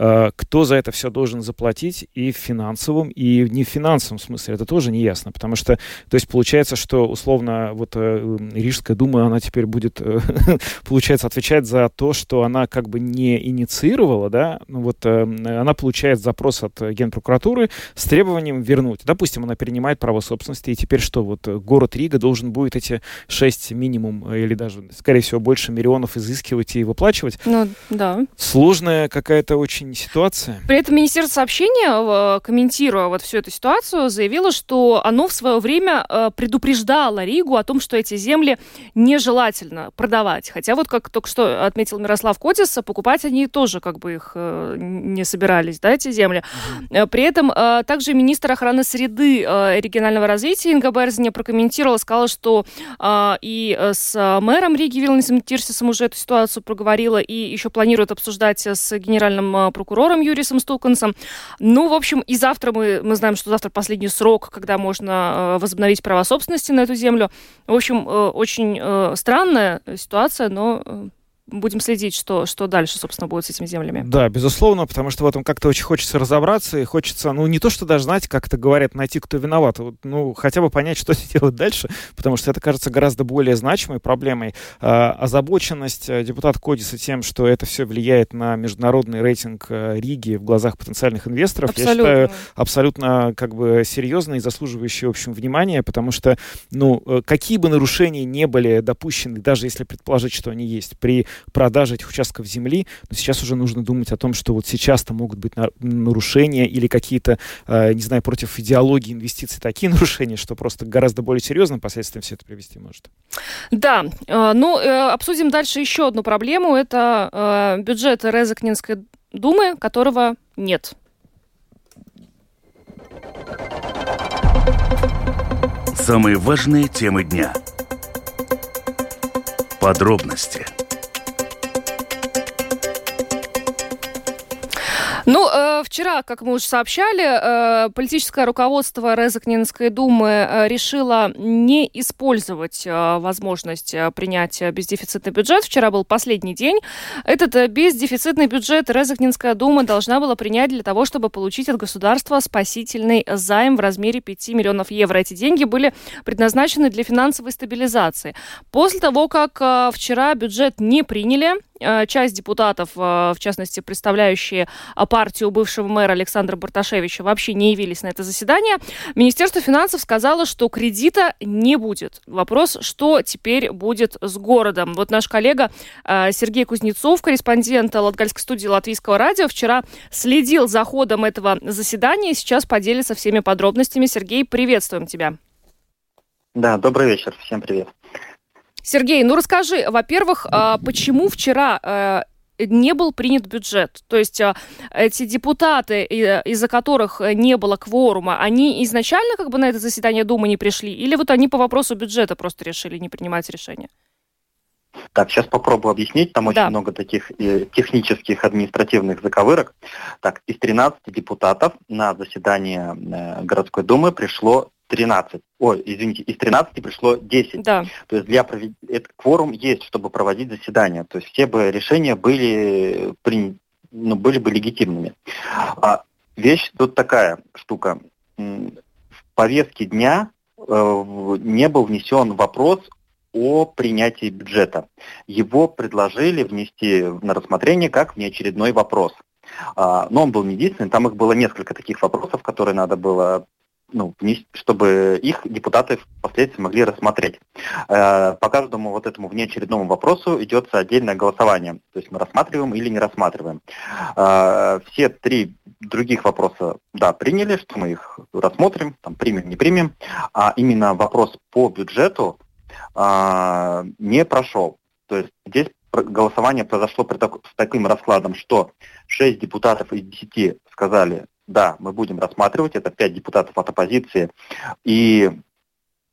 Speaker 5: Э, кто за это все должен заплатить и в финансовом, и не в финансовом смысле. Это тоже не ясно, потому что, то есть получается, что условно вот э, Рижская дума, она теперь будет, э, получается, отвечать за то, что она как бы не инициировала, да, ну вот она получает запрос от Генпрокуратуры с требованием вернуть. Допустим, она перенимает право собственности, и теперь что, вот город Рига должен будет эти 6 минимум, или даже, скорее всего, больше миллионов изыскивать и выплачивать.
Speaker 4: Ну, да.
Speaker 5: Сложная какая-то очень ситуация.
Speaker 4: При этом Министерство сообщения, э, комментируя вот всю эту ситуацию, заявило, что оно в свое время э, предупреждало Ригу о том, что эти земли нежелательно продавать. Хотя вот, как только что отметил Мирослав Котис, покупать они тоже как бы их э, не собирались, да, эти земли. При этом также министр охраны среды регионального развития Инга Берзиня прокомментировал прокомментировала, сказала, что э, и с мэром Риги Вилнисом Тирсисом уже эту ситуацию проговорила, и еще планирует обсуждать с генеральным прокурором Юрисом Стулкансом. Ну, в общем, и завтра мы, мы знаем, что завтра последний срок, когда можно э, возобновить права собственности на эту землю. В общем, э, очень э, странная ситуация, но э, будем следить, что, что дальше, собственно, будет с этими землями.
Speaker 5: Да, безусловно, потому что в этом как-то очень хочется разобраться, и хочется, ну, не то, что даже, знаете, как это говорят, найти, кто виноват, вот, ну, хотя бы понять, что делать дальше, потому что это кажется гораздо более значимой проблемой. А, озабоченность э, депутата Кодиса тем, что это все влияет на международный рейтинг э, Риги в глазах потенциальных инвесторов, абсолютно. я считаю, абсолютно как бы серьезно и заслуживающие, в общем, внимания, потому что, ну, э, какие бы нарушения не были допущены, даже если предположить, что они есть, при продажи этих участков земли, но сейчас уже нужно думать о том, что вот сейчас-то могут быть нарушения или какие-то, э, не знаю, против идеологии инвестиций такие нарушения, что просто гораздо более серьезным последствиям все это привести может.
Speaker 4: Да, э, ну, э, обсудим дальше еще одну проблему. Это бюджет Резакнинской думы, которого нет.
Speaker 3: Самые важные темы дня. Подробности –
Speaker 4: Ну, э, вчера, как мы уже сообщали, э, политическое руководство Резакнинской думы э, решило не использовать э, возможность э, принять бездефицитный бюджет. Вчера был последний день. Этот э, бездефицитный бюджет Резакнинская дума должна была принять для того, чтобы получить от государства спасительный займ в размере 5 миллионов евро. Эти деньги были предназначены для финансовой стабилизации. После того, как э, вчера бюджет не приняли, часть депутатов, э, в частности, представляющие э, партию бывшего мэра Александра Барташевича, вообще не явились на это заседание. Министерство финансов сказало, что кредита не будет. Вопрос, что теперь будет с городом. Вот наш коллега Сергей Кузнецов, корреспондент Латгальской студии Латвийского радио, вчера следил за ходом этого заседания и сейчас поделится всеми подробностями. Сергей, приветствуем тебя.
Speaker 10: Да, добрый вечер, всем привет.
Speaker 4: Сергей, ну расскажи, во-первых, а, почему вчера а, не был принят бюджет. То есть а, эти депутаты, из-за которых не было кворума, они изначально как бы на это заседание Думы не пришли? Или вот они по вопросу бюджета просто решили не принимать решение?
Speaker 10: Так, сейчас попробую объяснить. Там да. очень много таких э, технических административных заковырок. Так, из 13 депутатов на заседание э, городской думы пришло 13. Ой, извините, из 13 пришло 10.
Speaker 4: Да.
Speaker 10: То есть для провед... это кворум есть, чтобы проводить заседания. То есть все бы решения были, при... ну, были бы легитимными. А вещь тут такая штука. В повестке дня э, не был внесен вопрос о принятии бюджета. Его предложили внести на рассмотрение как внеочередной вопрос. А, но он был не единственный, там их было несколько таких вопросов, которые надо было ну, чтобы их депутаты впоследствии могли рассмотреть. Э, по каждому вот этому внеочередному вопросу идется отдельное голосование. То есть мы рассматриваем или не рассматриваем. Э, все три других вопроса, да, приняли, что мы их рассмотрим, там, примем, не примем. А именно вопрос по бюджету э, не прошел. То есть здесь голосование произошло при так, с таким раскладом, что 6 депутатов из 10 сказали да, мы будем рассматривать, это пять депутатов от оппозиции и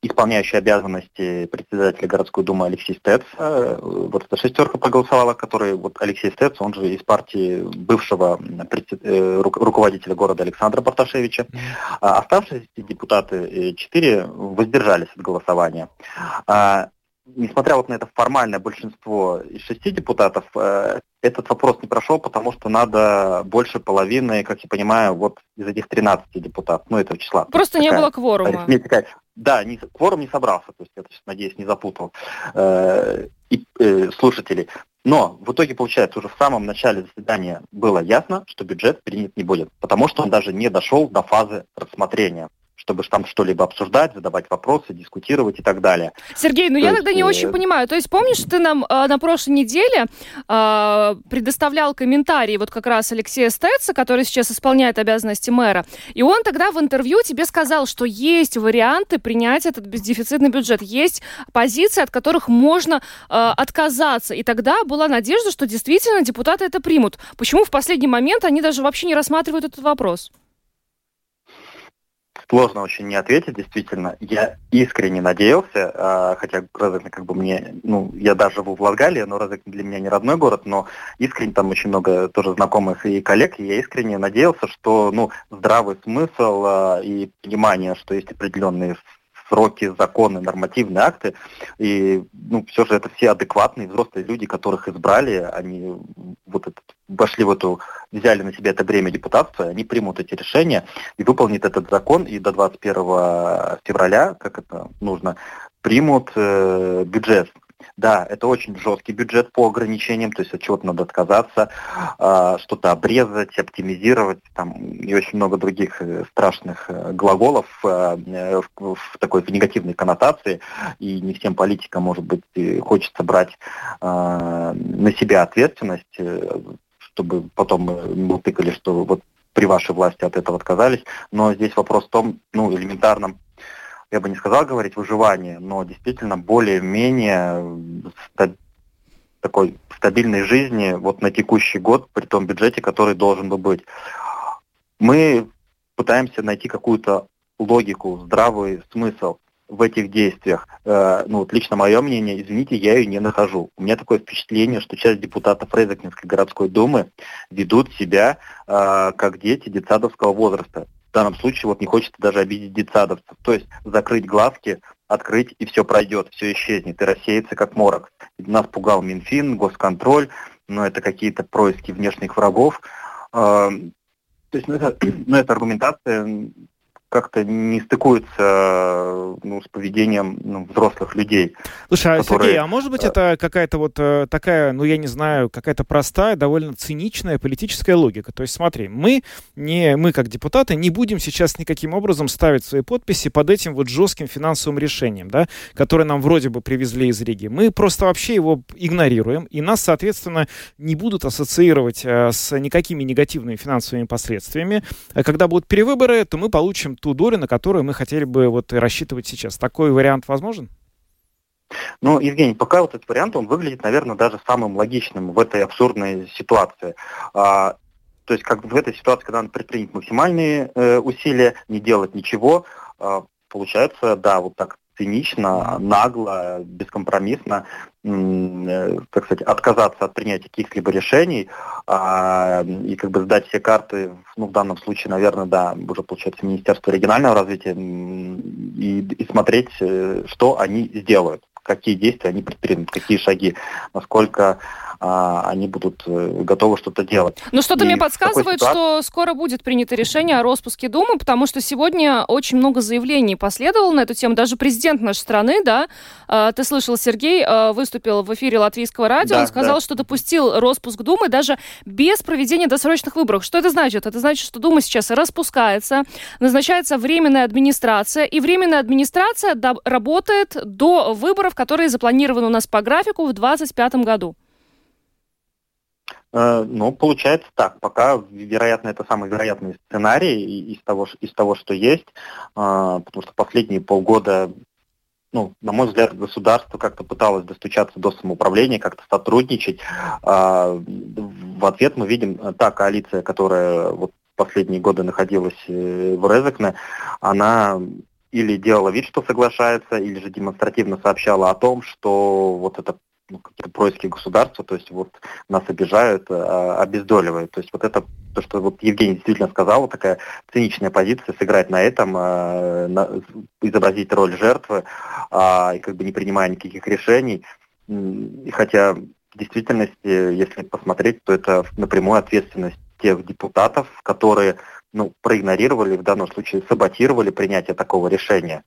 Speaker 10: исполняющий обязанности председателя городской думы Алексей Стец. Э, вот эта шестерка проголосовала, который вот Алексей Стец, он же из партии бывшего э, руководителя города Александра Барташевича. А оставшиеся депутаты, э, четыре, воздержались от голосования. Несмотря вот на это формальное большинство из шести депутатов, э, этот вопрос не прошел, потому что надо больше половины, как я понимаю, вот из этих 13 депутатов, ну, этого числа.
Speaker 4: Просто не было кворума.
Speaker 10: Такая, да, не, кворум не собрался, то есть я, надеюсь, не запутал э, и, э, слушателей. Но в итоге, получается, уже в самом начале заседания было ясно, что бюджет принят не будет, потому что он даже не дошел до фазы рассмотрения чтобы там что-либо обсуждать, задавать вопросы, дискутировать и так далее.
Speaker 4: Сергей, ну то я есть, тогда не э... очень понимаю. То есть помнишь, ты нам э, на прошлой неделе э, предоставлял комментарий вот как раз Алексея Стеца, который сейчас исполняет обязанности мэра, и он тогда в интервью тебе сказал, что есть варианты принять этот бездефицитный бюджет, есть позиции, от которых можно э, отказаться. И тогда была надежда, что действительно депутаты это примут. Почему в последний момент они даже вообще не рассматривают этот вопрос?
Speaker 10: Сложно очень не ответить, действительно. Я искренне надеялся, а, хотя Розыкне как бы мне, ну, я даже живу в Латгалии, но Розыкне для меня не родной город, но искренне там очень много тоже знакомых и коллег, и я искренне надеялся, что, ну, здравый смысл а, и понимание, что есть определенные сроки, законы, нормативные акты. И ну, все же это все адекватные взрослые люди, которых избрали, они вот это, вошли в эту, взяли на себя это бремя депутатства, они примут эти решения и выполнят этот закон, и до 21 февраля, как это нужно, примут э, бюджет да, это очень жесткий бюджет по ограничениям, то есть от чего-то надо отказаться, э, что-то обрезать, оптимизировать, там, и очень много других э, страшных э, глаголов э, в, такой в негативной коннотации, и не всем политикам, может быть, хочется брать э, на себя ответственность, чтобы потом мы тыкали, что вот при вашей власти от этого отказались, но здесь вопрос в том, ну, элементарном, я бы не сказал говорить выживание, но действительно более-менее такой стабильной жизни вот на текущий год при том бюджете, который должен бы быть. Мы пытаемся найти какую-то логику, здравый смысл в этих действиях. Э, ну вот лично мое мнение, извините, я ее не нахожу. У меня такое впечатление, что часть депутатов Резакнинской городской думы ведут себя э, как дети детсадовского возраста в данном случае вот не хочется даже обидеть детсадовцев. То есть закрыть глазки, открыть, и все пройдет, все исчезнет, и рассеется как морок. Нас пугал Минфин, госконтроль, но это какие-то происки внешних врагов. То есть, ну, это, ну, это аргументация как-то не стыкуется ну, с поведением ну, взрослых людей.
Speaker 5: Слушай, а которые... Сергей, а может быть это какая-то вот э, такая, ну я не знаю, какая-то простая, довольно циничная политическая логика? То есть смотри, мы, не, мы как депутаты не будем сейчас никаким образом ставить свои подписи под этим вот жестким финансовым решением, да, которое нам вроде бы привезли из Риги. Мы просто вообще его игнорируем, и нас, соответственно, не будут ассоциировать э, с никакими негативными финансовыми последствиями. А когда будут перевыборы, то мы получим ту долю, на которую мы хотели бы вот рассчитывать сейчас. Такой вариант возможен?
Speaker 10: Ну, Евгений, пока вот этот вариант, он выглядит, наверное, даже самым логичным в этой абсурдной ситуации. А, то есть, как в этой ситуации, когда надо предпринять максимальные э, усилия, не делать ничего, э, получается, да, вот так цинично, нагло, бескомпромиссно, э, как сказать, отказаться от принятия каких-либо решений а, и как бы сдать все карты, ну, в данном случае, наверное, да, уже получается Министерство регионального развития и, и смотреть, э, что они сделают, какие действия они предпримут, какие шаги, насколько они будут э, готовы что-то делать.
Speaker 4: Но что-то мне подсказывает, ситуации... что скоро будет принято решение о распуске Думы, потому что сегодня очень много заявлений последовало на эту тему. Даже президент нашей страны, да, а, ты слышал, Сергей а, выступил в эфире латвийского радио, да, он сказал, да. что допустил распуск Думы даже без проведения досрочных выборов. Что это значит? Это значит, что Дума сейчас распускается, назначается временная администрация, и временная администрация работает до выборов, которые запланированы у нас по графику в 2025 году.
Speaker 10: Э, ну, получается так. Пока, вероятно, это самый вероятный сценарий из того, из того что есть, э, потому что последние полгода ну, на мой взгляд, государство как-то пыталось достучаться до самоуправления, как-то сотрудничать. А, в ответ мы видим, э, та коалиция, которая вот последние годы находилась в Резекне, она или делала вид, что соглашается, или же демонстративно сообщала о том, что вот это ну, какие-то происки государства, то есть вот нас обижают, а, обездоливают. То есть вот это то, что вот Евгений действительно сказал, вот такая циничная позиция, сыграть на этом, а, на, изобразить роль жертвы, а, и как бы не принимая никаких решений. И хотя в действительности, если посмотреть, то это напрямую ответственность тех депутатов, которые ну, проигнорировали, в данном случае саботировали принятие такого решения.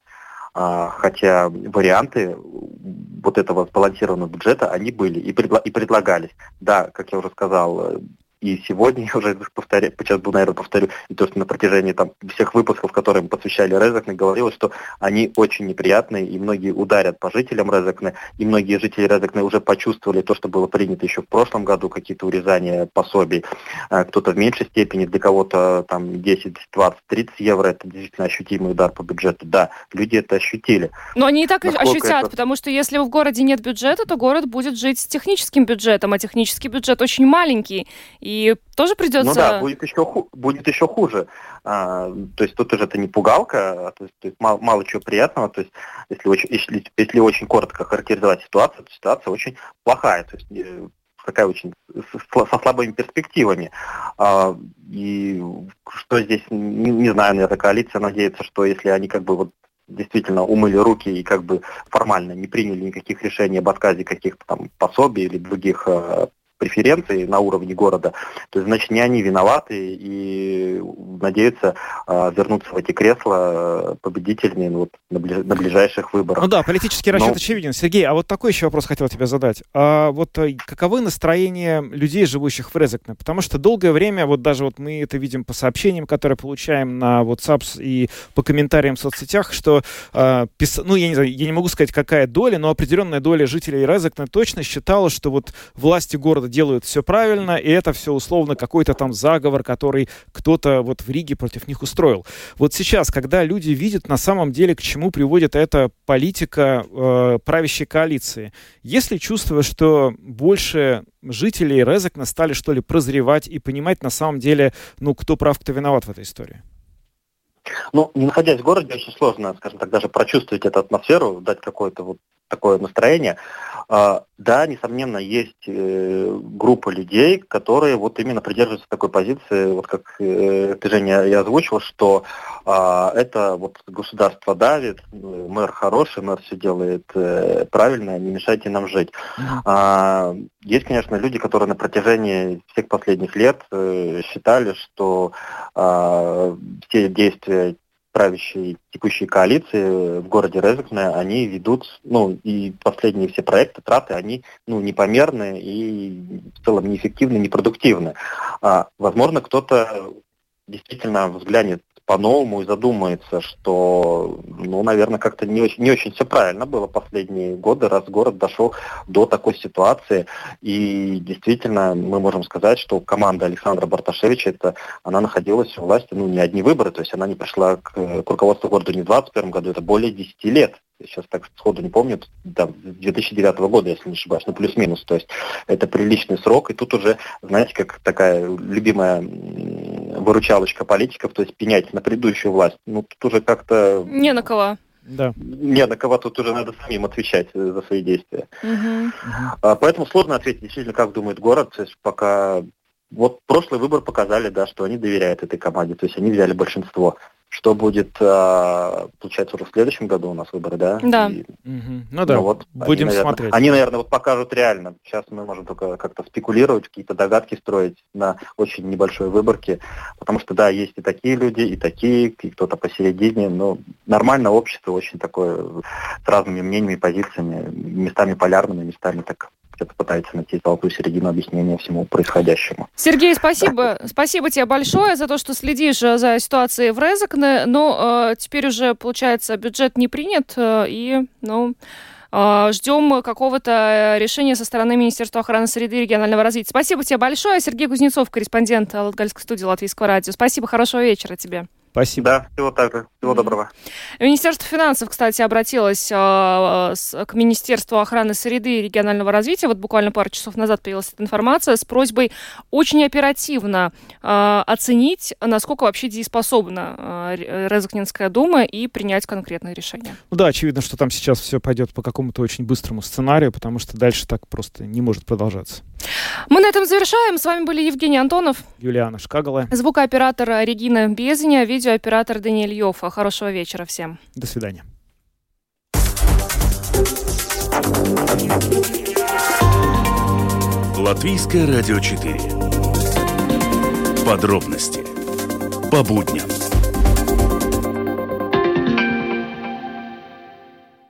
Speaker 10: А, хотя варианты вот этого сбалансированного бюджета, они были и, предла- и предлагались. Да, как я уже сказал, и сегодня я уже повторяю, сейчас, наверное, повторю, и то, что на протяжении там, всех выпусков, которые мы посвящали Резекне, говорилось, что они очень неприятные, и многие ударят по жителям Резекне, и многие жители Резекне уже почувствовали то, что было принято еще в прошлом году, какие-то урезания пособий, а, кто-то в меньшей степени, для кого-то там 10, 20, 30 евро, это действительно ощутимый удар по бюджету. Да, люди это ощутили.
Speaker 4: Но они и так Насколько ощутят, это... потому что если в городе нет бюджета, то город будет жить с техническим бюджетом, а технический бюджет очень маленький, И тоже придется...
Speaker 10: Ну да, будет еще, ху... будет еще хуже. А, то есть тут уже это не пугалка, а, то есть, то есть мало, мало чего приятного. То есть если очень, если, если очень коротко характеризовать ситуацию, то ситуация очень плохая. То есть э, такая очень со слабыми перспективами. А, и что здесь, не, не знаю, наверное, коалиция надеется, что если они как бы вот действительно умыли руки и как бы формально не приняли никаких решений об отказе каких-то там пособий или других э, преференции на уровне города, то есть, значит, не они виноваты и надеются э, вернуться в эти кресла э, победителями ну, вот, на, ближ, на ближайших выборах.
Speaker 5: Ну да, политический расчет Но... очевиден. Сергей, а вот такой еще вопрос хотел тебе задать. А вот э, каковы настроения людей, живущих в Резекне? Потому что долгое время, вот даже вот мы это видим по сообщениям, которые получаем на WhatsApp и по комментариям в соцсетях, что, э, пис... ну, я не знаю, я не могу сказать, какая доля, но определенная доля жителей Резекна точно считала, что вот власти города делают все правильно, и это все условно какой-то там заговор, который кто-то вот в Риге против них устроил. Вот сейчас, когда люди видят на самом деле, к чему приводит эта политика э, правящей коалиции, есть ли чувство, что больше жителей Резекна стали, что ли, прозревать и понимать на самом деле, ну, кто прав, кто виноват в этой истории?
Speaker 10: Ну, не находясь в городе, очень сложно, скажем так, даже прочувствовать эту атмосферу, дать какое-то вот такое настроение. А, да, несомненно, есть э, группа людей, которые вот именно придерживаются такой позиции, вот как э, ты, Женя, я озвучил, что а, это вот государство давит, мэр хороший, мэр все делает э, правильно, не мешайте нам жить. Mm-hmm. Есть, конечно, люди, которые на протяжении всех последних лет считали, что все действия правящей текущей коалиции в городе Резекне, они ведут, ну, и последние все проекты, траты, они, ну, непомерны и в целом неэффективны, непродуктивны. А, возможно, кто-то действительно взглянет по-новому и задумается, что, ну, наверное, как-то не очень, не очень все правильно было последние годы, раз город дошел до такой ситуации. И действительно, мы можем сказать, что команда Александра Барташевича, это, она находилась у власти, ну, не одни выборы, то есть она не пришла к, к руководству города не в 2021 году, это более 10 лет сейчас так сходу не помню, там, 2009 года, если не ошибаюсь, ну плюс-минус, то есть это приличный срок, и тут уже, знаете, как такая любимая выручалочка политиков, то есть пенять на предыдущую власть, ну тут уже как-то...
Speaker 4: Не на кого.
Speaker 10: Да. Не на кого тут уже надо самим отвечать за свои действия. Угу. А, поэтому сложно ответить действительно, как думает город, то есть пока... Вот прошлый выбор показали, да, что они доверяют этой команде, то есть они взяли большинство что будет, а, получается, уже в следующем году у нас выборы, да?
Speaker 4: Да.
Speaker 5: И, угу. Ну да, ну, вот, будем
Speaker 10: они, наверное,
Speaker 5: смотреть.
Speaker 10: Они, наверное, вот покажут реально. Сейчас мы можем только как-то спекулировать, какие-то догадки строить на очень небольшой выборке, потому что, да, есть и такие люди, и такие, и кто-то посередине, но нормально общество очень такое с разными мнениями, позициями, местами полярными, местами так где-то пытается найти золотую середину объяснения всему происходящему.
Speaker 4: Сергей, спасибо. Да. Спасибо тебе большое за то, что следишь э, за ситуацией в Резакне. Но э, теперь уже, получается, бюджет не принят, э, и, ну, э, ждем какого-то решения со стороны Министерства охраны среды и регионального развития. Спасибо тебе большое. Сергей Кузнецов, корреспондент Латгальской студии Латвийского радио. Спасибо, хорошего вечера тебе.
Speaker 5: Спасибо.
Speaker 10: Да, всего так же. Всего доброго.
Speaker 4: Министерство финансов, кстати, обратилось э, с, к Министерству охраны среды и регионального развития. Вот буквально пару часов назад появилась эта информация с просьбой очень оперативно э, оценить, насколько вообще дееспособна э, Резакнинская дума и принять конкретные решения.
Speaker 5: Ну да, очевидно, что там сейчас все пойдет по какому-то очень быстрому сценарию, потому что дальше так просто не может продолжаться.
Speaker 4: Мы на этом завершаем. С вами были Евгений Антонов,
Speaker 5: Юлиана Шкагала,
Speaker 4: звукооператор Регина Безеня, видеооператор Даниэль Йофа. Хорошего вечера всем.
Speaker 5: До свидания.
Speaker 3: Латвийское радио 4. Подробности по будням.